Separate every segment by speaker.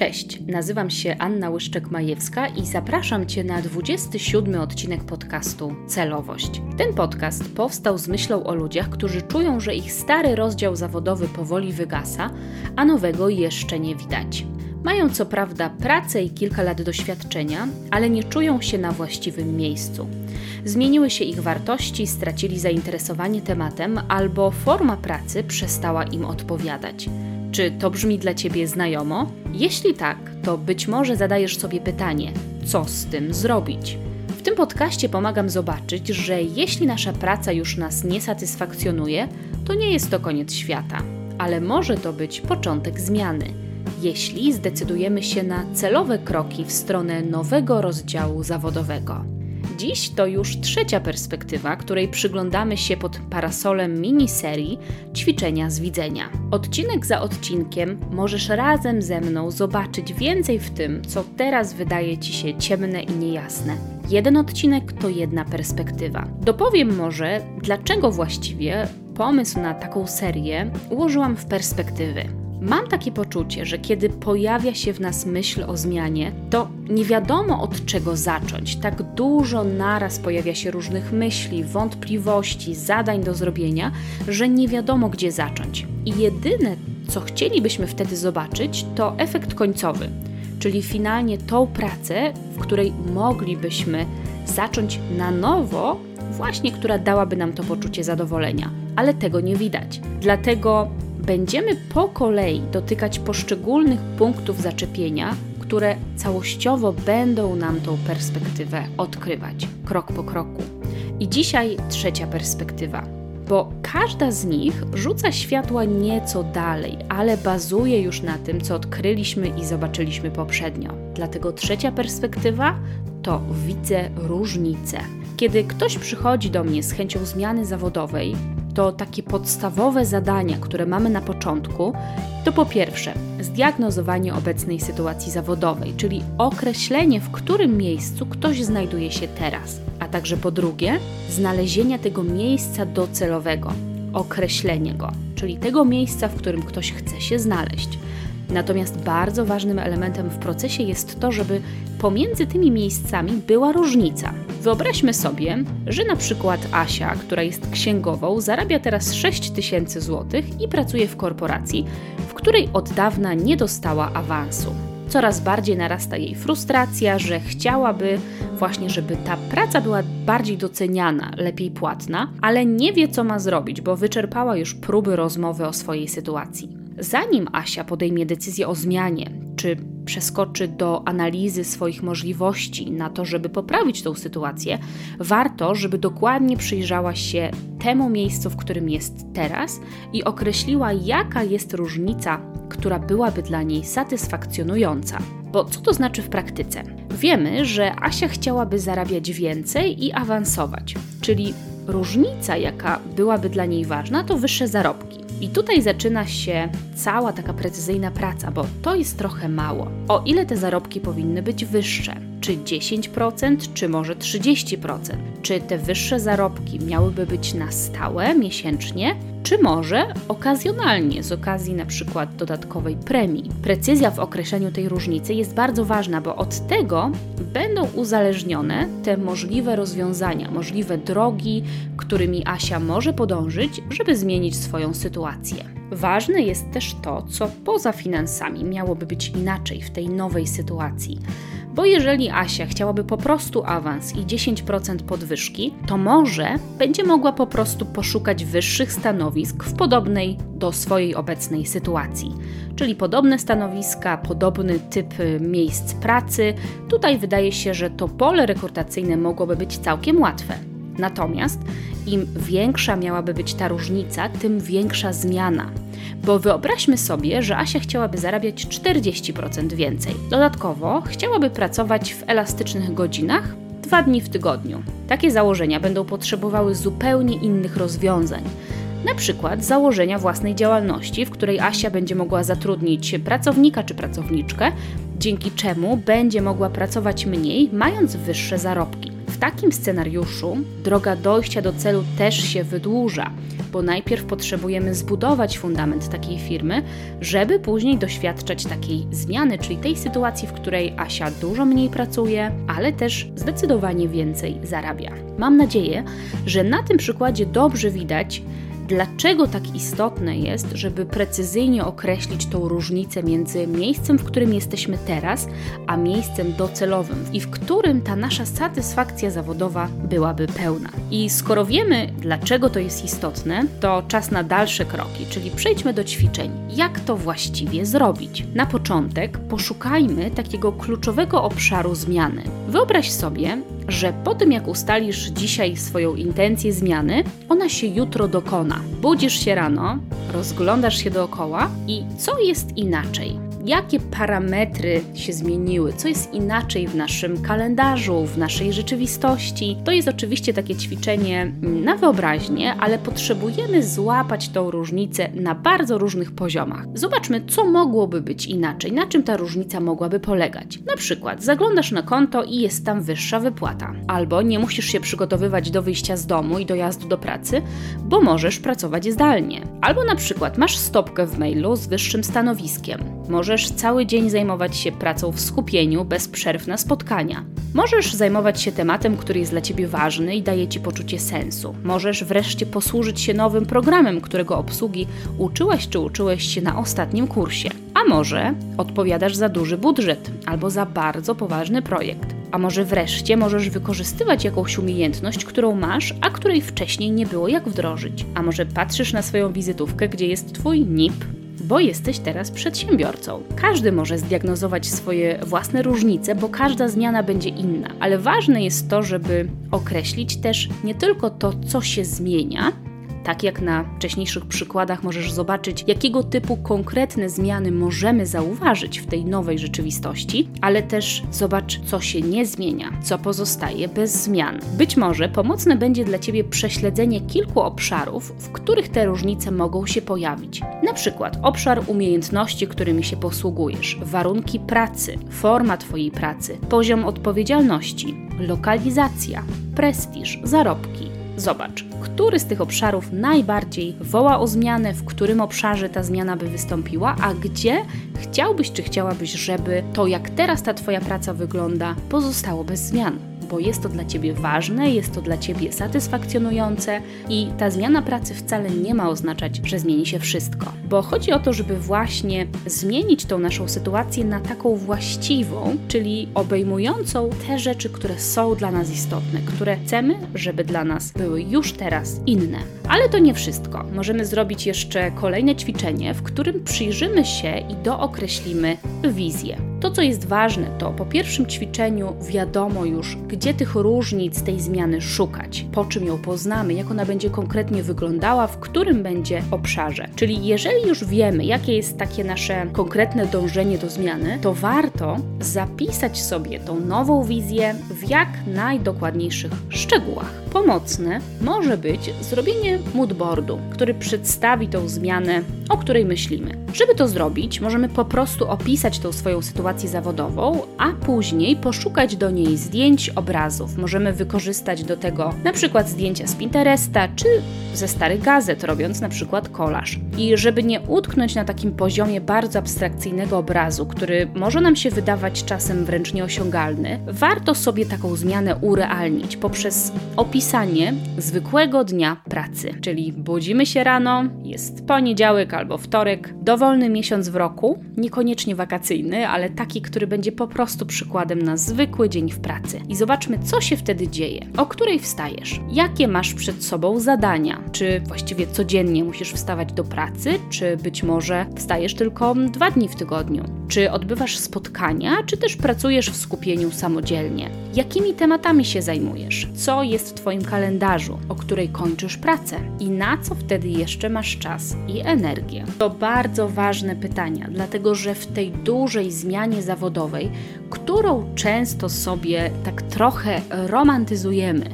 Speaker 1: Cześć, nazywam się Anna Łyszczek-Majewska i zapraszam Cię na 27 odcinek podcastu Celowość. Ten podcast powstał z myślą o ludziach, którzy czują, że ich stary rozdział zawodowy powoli wygasa, a nowego jeszcze nie widać. Mają co prawda pracę i kilka lat doświadczenia, ale nie czują się na właściwym miejscu. Zmieniły się ich wartości, stracili zainteresowanie tematem, albo forma pracy przestała im odpowiadać. Czy to brzmi dla Ciebie znajomo? Jeśli tak, to być może zadajesz sobie pytanie, co z tym zrobić? W tym podcaście pomagam zobaczyć, że jeśli nasza praca już nas nie satysfakcjonuje, to nie jest to koniec świata, ale może to być początek zmiany, jeśli zdecydujemy się na celowe kroki w stronę nowego rozdziału zawodowego. Dziś to już trzecia perspektywa, której przyglądamy się pod parasolem miniserii Ćwiczenia z widzenia. Odcinek za odcinkiem możesz razem ze mną zobaczyć więcej w tym, co teraz wydaje Ci się ciemne i niejasne. Jeden odcinek to jedna perspektywa. Dopowiem może, dlaczego właściwie pomysł na taką serię ułożyłam w perspektywy. Mam takie poczucie, że kiedy pojawia się w nas myśl o zmianie, to nie wiadomo od czego zacząć. Tak dużo naraz pojawia się różnych myśli, wątpliwości, zadań do zrobienia, że nie wiadomo gdzie zacząć. I jedyne, co chcielibyśmy wtedy zobaczyć, to efekt końcowy, czyli finalnie tą pracę, w której moglibyśmy zacząć na nowo, właśnie która dałaby nam to poczucie zadowolenia. Ale tego nie widać. Dlatego będziemy po kolei dotykać poszczególnych punktów zaczepienia, które całościowo będą nam tą perspektywę odkrywać krok po kroku. I dzisiaj trzecia perspektywa, bo każda z nich rzuca światła nieco dalej, ale bazuje już na tym, co odkryliśmy i zobaczyliśmy poprzednio. Dlatego trzecia perspektywa to widzę różnicę. Kiedy ktoś przychodzi do mnie z chęcią zmiany zawodowej, to takie podstawowe zadania, które mamy na początku, to po pierwsze zdiagnozowanie obecnej sytuacji zawodowej, czyli określenie, w którym miejscu ktoś znajduje się teraz, a także po drugie znalezienie tego miejsca docelowego, określenie go, czyli tego miejsca, w którym ktoś chce się znaleźć. Natomiast bardzo ważnym elementem w procesie jest to, żeby pomiędzy tymi miejscami była różnica. Wyobraźmy sobie, że na przykład Asia, która jest księgową, zarabia teraz 6 tysięcy złotych i pracuje w korporacji, w której od dawna nie dostała awansu. Coraz bardziej narasta jej frustracja, że chciałaby właśnie, żeby ta praca była bardziej doceniana, lepiej płatna, ale nie wie, co ma zrobić, bo wyczerpała już próby rozmowy o swojej sytuacji. Zanim Asia podejmie decyzję o zmianie, czy przeskoczy do analizy swoich możliwości na to, żeby poprawić tą sytuację, warto, żeby dokładnie przyjrzała się temu miejscu, w którym jest teraz i określiła, jaka jest różnica, która byłaby dla niej satysfakcjonująca. Bo co to znaczy w praktyce? Wiemy, że Asia chciałaby zarabiać więcej i awansować, czyli różnica, jaka byłaby dla niej ważna, to wyższe zarobki. I tutaj zaczyna się cała taka precyzyjna praca, bo to jest trochę mało. O ile te zarobki powinny być wyższe? Czy 10%, czy może 30%? Czy te wyższe zarobki miałyby być na stałe miesięcznie, czy może okazjonalnie z okazji na przykład dodatkowej premii. Precyzja w określeniu tej różnicy jest bardzo ważna, bo od tego będą uzależnione te możliwe rozwiązania, możliwe drogi, którymi Asia może podążyć, żeby zmienić swoją sytuację. Ważne jest też to, co poza finansami miałoby być inaczej w tej nowej sytuacji. Bo jeżeli Asia chciałaby po prostu awans i 10% podwyżki, to może będzie mogła po prostu poszukać wyższych stanowisk w podobnej do swojej obecnej sytuacji. Czyli podobne stanowiska, podobny typ y, miejsc pracy. Tutaj wydaje się, że to pole rekrutacyjne mogłoby być całkiem łatwe. Natomiast im większa miałaby być ta różnica, tym większa zmiana. Bo wyobraźmy sobie, że Asia chciałaby zarabiać 40% więcej. Dodatkowo chciałaby pracować w elastycznych godzinach dwa dni w tygodniu. Takie założenia będą potrzebowały zupełnie innych rozwiązań. Na przykład założenia własnej działalności, w której Asia będzie mogła zatrudnić pracownika czy pracowniczkę, dzięki czemu będzie mogła pracować mniej, mając wyższe zarobki takim scenariuszu droga dojścia do celu też się wydłuża, bo najpierw potrzebujemy zbudować fundament takiej firmy, żeby później doświadczać takiej zmiany, czyli tej sytuacji, w której Asia dużo mniej pracuje, ale też zdecydowanie więcej zarabia. Mam nadzieję, że na tym przykładzie dobrze widać, dlaczego tak istotne jest, żeby precyzyjnie określić tą różnicę między miejscem, w którym jesteśmy teraz, a miejscem docelowym i w którym ta nasza satysfakcja zawodowa byłaby pełna. I skoro wiemy, dlaczego to jest istotne, to czas na dalsze kroki, czyli przejdźmy do ćwiczeń. Jak to właściwie zrobić? Na początek poszukajmy takiego kluczowego obszaru zmiany. Wyobraź sobie, że po tym jak ustalisz dzisiaj swoją intencję zmiany, ona się jutro dokona. Budzisz się rano, rozglądasz się dookoła i co jest inaczej? Jakie parametry się zmieniły, co jest inaczej w naszym kalendarzu, w naszej rzeczywistości. To jest oczywiście takie ćwiczenie na wyobraźnię, ale potrzebujemy złapać tą różnicę na bardzo różnych poziomach. Zobaczmy, co mogłoby być inaczej, na czym ta różnica mogłaby polegać. Na przykład zaglądasz na konto i jest tam wyższa wypłata, albo nie musisz się przygotowywać do wyjścia z domu i dojazdu do pracy, bo możesz pracować zdalnie. Albo na przykład masz stopkę w mailu z wyższym stanowiskiem. Możesz cały dzień zajmować się pracą w skupieniu, bez przerw na spotkania. Możesz zajmować się tematem, który jest dla Ciebie ważny i daje Ci poczucie sensu. Możesz wreszcie posłużyć się nowym programem, którego obsługi uczyłaś czy uczyłeś się na ostatnim kursie. A może odpowiadasz za duży budżet albo za bardzo poważny projekt. A może wreszcie możesz wykorzystywać jakąś umiejętność, którą masz, a której wcześniej nie było jak wdrożyć. A może patrzysz na swoją wizytówkę, gdzie jest Twój NIP, bo jesteś teraz przedsiębiorcą. Każdy może zdiagnozować swoje własne różnice, bo każda zmiana będzie inna, ale ważne jest to, żeby określić też nie tylko to, co się zmienia, tak jak na wcześniejszych przykładach możesz zobaczyć, jakiego typu konkretne zmiany możemy zauważyć w tej nowej rzeczywistości, ale też zobacz, co się nie zmienia, co pozostaje bez zmian. Być może pomocne będzie dla Ciebie prześledzenie kilku obszarów, w których te różnice mogą się pojawić. Na przykład obszar umiejętności, którymi się posługujesz, warunki pracy, forma Twojej pracy, poziom odpowiedzialności, lokalizacja, prestiż, zarobki. Zobacz, który z tych obszarów najbardziej woła o zmianę, w którym obszarze ta zmiana by wystąpiła, a gdzie chciałbyś czy chciałabyś, żeby to, jak teraz ta Twoja praca wygląda, pozostało bez zmian bo jest to dla Ciebie ważne, jest to dla Ciebie satysfakcjonujące i ta zmiana pracy wcale nie ma oznaczać, że zmieni się wszystko. Bo chodzi o to, żeby właśnie zmienić tą naszą sytuację na taką właściwą, czyli obejmującą te rzeczy, które są dla nas istotne, które chcemy, żeby dla nas były już teraz inne. Ale to nie wszystko. Możemy zrobić jeszcze kolejne ćwiczenie, w którym przyjrzymy się i dookreślimy wizję. To, co jest ważne, to po pierwszym ćwiczeniu wiadomo już, gdzie tych różnic tej zmiany szukać, po czym ją poznamy, jak ona będzie konkretnie wyglądała, w którym będzie obszarze. Czyli jeżeli już wiemy, jakie jest takie nasze konkretne dążenie do zmiany, to warto zapisać sobie tą nową wizję w jak najdokładniejszych szczegółach. Pomocne może być zrobienie moodboardu, który przedstawi tą zmianę, o której myślimy. Żeby to zrobić, możemy po prostu opisać tą swoją sytuację zawodową, a później poszukać do niej zdjęć, obrazów. Możemy wykorzystać do tego na przykład zdjęcia z Pinteresta czy ze starych gazet, robiąc na przykład kolaż. I żeby nie utknąć na takim poziomie bardzo abstrakcyjnego obrazu, który może nam się wydawać czasem wręcz nieosiągalny, warto sobie taką zmianę urealnić poprzez opisanie zwykłego dnia pracy. Czyli budzimy się rano, jest poniedziałek albo wtorek, dowolny miesiąc w roku, niekoniecznie wakacyjny, ale taki, który będzie po prostu przykładem na zwykły dzień w pracy. I zobaczmy, co się wtedy dzieje. O której wstajesz? Jakie masz przed sobą zadania? Czy właściwie codziennie musisz wstawać do pracy, czy być może wstajesz tylko dwa dni w tygodniu? Czy odbywasz spotkania, czy też pracujesz w skupieniu samodzielnie? Jakimi tematami się zajmujesz? Co jest w Twoim kalendarzu, o której kończysz pracę? I na co wtedy jeszcze masz czas i energię? To bardzo ważne pytania, dlatego że w tej dużej zmianie zawodowej, którą często sobie tak trochę romantyzujemy,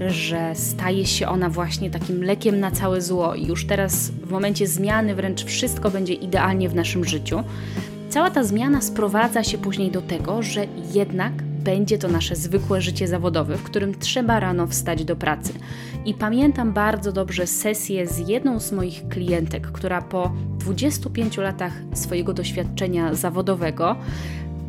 Speaker 1: że staje się ona właśnie takim lekiem na całe zło i już teraz w momencie zmiany wręcz wszystko będzie idealnie w naszym życiu. Cała ta zmiana sprowadza się później do tego, że jednak będzie to nasze zwykłe życie zawodowe, w którym trzeba rano wstać do pracy. I pamiętam bardzo dobrze sesję z jedną z moich klientek, która po 25 latach swojego doświadczenia zawodowego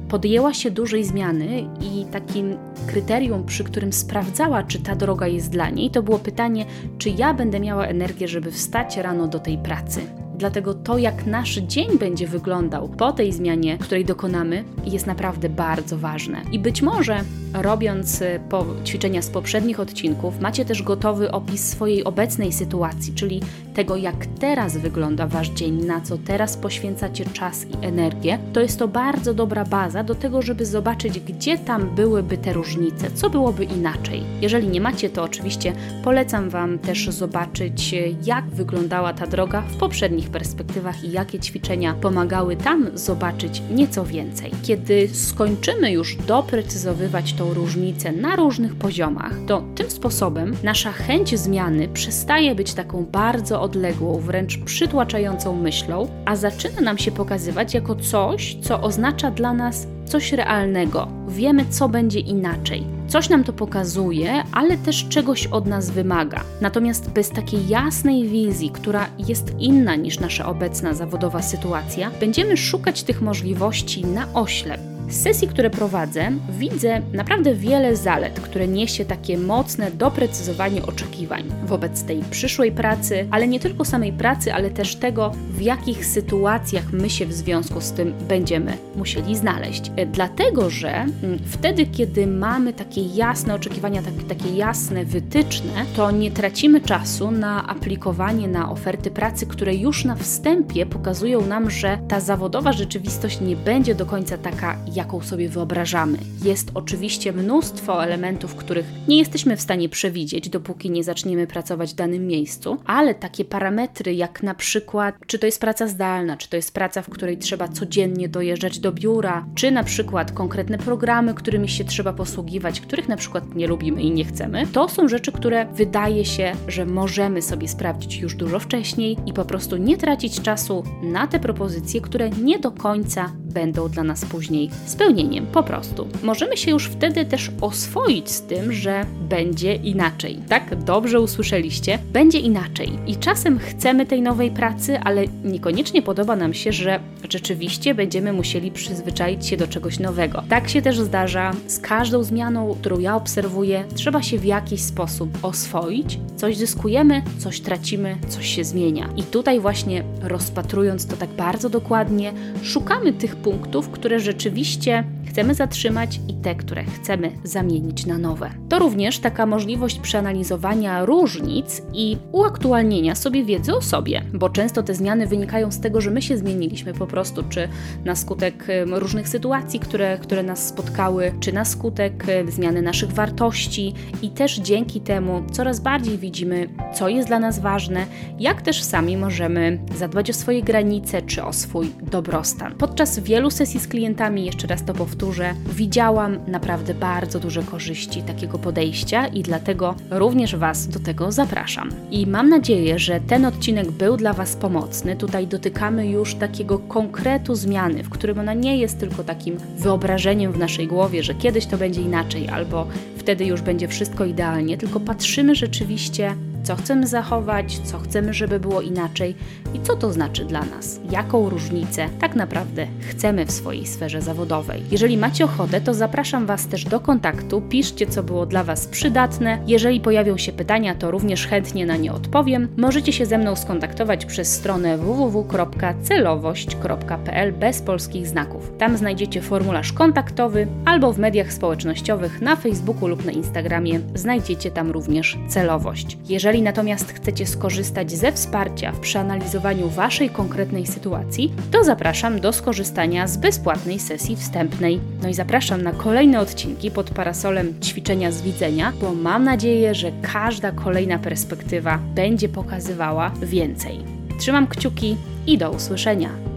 Speaker 1: podjęła się dużej zmiany i takim kryterium, przy którym sprawdzała, czy ta droga jest dla niej, to było pytanie, czy ja będę miała energię, żeby wstać rano do tej pracy. Dlatego to, jak nasz dzień będzie wyglądał po tej zmianie, której dokonamy, jest naprawdę bardzo ważne. I być może robiąc y, ćwiczenia z poprzednich odcinków, macie też gotowy opis swojej obecnej sytuacji, czyli tego, jak teraz wygląda Wasz dzień, na co teraz poświęcacie czas i energię. To jest to bardzo dobra baza do tego, żeby zobaczyć, gdzie tam byłyby te różnice, co byłoby inaczej. Jeżeli nie macie, to oczywiście polecam Wam też zobaczyć, jak wyglądała ta droga w poprzednich perspektywach i jakie ćwiczenia pomagały tam zobaczyć nieco więcej. Kiedy skończymy już doprecyzowywać tą różnicę na różnych poziomach, to tym sposobem nasza chęć zmiany przestaje być taką bardzo odległą, wręcz przytłaczającą myślą, a zaczyna nam się pokazywać jako coś, co oznacza dla nas coś realnego. Wiemy, co będzie inaczej. Coś nam to pokazuje, ale też czegoś od nas wymaga. Natomiast bez takiej jasnej wizji, która jest inna niż nasza obecna zawodowa sytuacja, będziemy szukać tych możliwości na oślep z sesji, które prowadzę, widzę naprawdę wiele zalet, które niesie takie mocne doprecyzowanie oczekiwań wobec tej przyszłej pracy, ale nie tylko samej pracy, ale też tego, w jakich sytuacjach my się w związku z tym będziemy musieli znaleźć. E, dlatego, że mm, wtedy, kiedy mamy takie jasne oczekiwania, takie jasne wytyczne, to nie tracimy czasu na aplikowanie na oferty pracy, które już na wstępie pokazują nam, że ta zawodowa rzeczywistość nie będzie do końca taka, jaką sobie wyobrażamy. Jest oczywiście mnóstwo elementów, których nie jesteśmy w stanie przewidzieć, dopóki nie zaczniemy pracować w danym miejscu, ale takie parametry, jak na przykład, czy to jest praca zdalna, czy to jest praca, w której trzeba codziennie dojeżdżać do biura, czy na przykład konkretne programy, którymi się trzeba posługiwać, których na przykład nie lubimy i nie chcemy, to są rzeczy, które wydaje się, że możemy sobie sprawdzić już dużo wcześniej i po prostu nie tracić czasu na te propozycje, które nie do końca będą dla nas później spełnieniem, po prostu. Możemy się już wtedy też oswoić z tym, że będzie inaczej. Tak, dobrze usłyszeliście, będzie inaczej. I czasem chcemy tej nowej pracy, ale niekoniecznie podoba nam się, że rzeczywiście będziemy musieli przyzwyczaić się do czegoś nowego. Tak się też zdarza z każdą zmianą, którą ja obserwuję, trzeba się w jakiś sposób oswoić, coś zyskujemy, coś tracimy, coś się zmienia. I tutaj właśnie rozpatrując to tak bardzo dokładnie, szukamy tych punktów, które rzeczywiście podcaście chcemy zatrzymać i te, które chcemy zamienić na nowe. To również taka możliwość przeanalizowania różnic i uaktualnienia sobie wiedzy o sobie, bo często te zmiany wynikają z tego, że my się zmieniliśmy po prostu, czy na skutek różnych sytuacji, które, które nas spotkały, czy na skutek zmiany naszych wartości i też dzięki temu coraz bardziej widzimy, co jest dla nas ważne, jak też sami możemy zadbać o swoje granice czy o swój dobrostan. Podczas wielu sesji z klientami, jeszcze raz to powtórzę, widziałam naprawdę bardzo duże korzyści takiego podejścia i dlatego również Was do tego zapraszam. I mam nadzieję, że ten odcinek był dla Was pomocny. Tutaj dotykamy już takiego konkretu zmiany, w którym ona nie jest tylko takim wyobrażeniem w naszej głowie, że kiedyś to będzie inaczej albo wtedy już będzie wszystko idealnie, tylko patrzymy rzeczywiście co chcemy zachować, co chcemy, żeby było inaczej i co to znaczy dla nas, jaką różnicę tak naprawdę chcemy w swojej sferze zawodowej. Jeżeli macie ochotę, to zapraszam Was też do kontaktu, piszcie, co było dla Was przydatne. Jeżeli pojawią się pytania, to również chętnie na nie odpowiem. Możecie się ze mną skontaktować przez stronę www.celowość.pl bez polskich znaków. Tam znajdziecie formularz kontaktowy albo w mediach społecznościowych na Facebooku lub na Instagramie znajdziecie tam również celowość. Jeżeli jeżeli natomiast chcecie skorzystać ze wsparcia w przeanalizowaniu Waszej konkretnej sytuacji, to zapraszam do skorzystania z bezpłatnej sesji wstępnej. No i zapraszam na kolejne odcinki pod parasolem ćwiczenia z widzenia, bo mam nadzieję, że każda kolejna perspektywa będzie pokazywała więcej. Trzymam kciuki i do usłyszenia.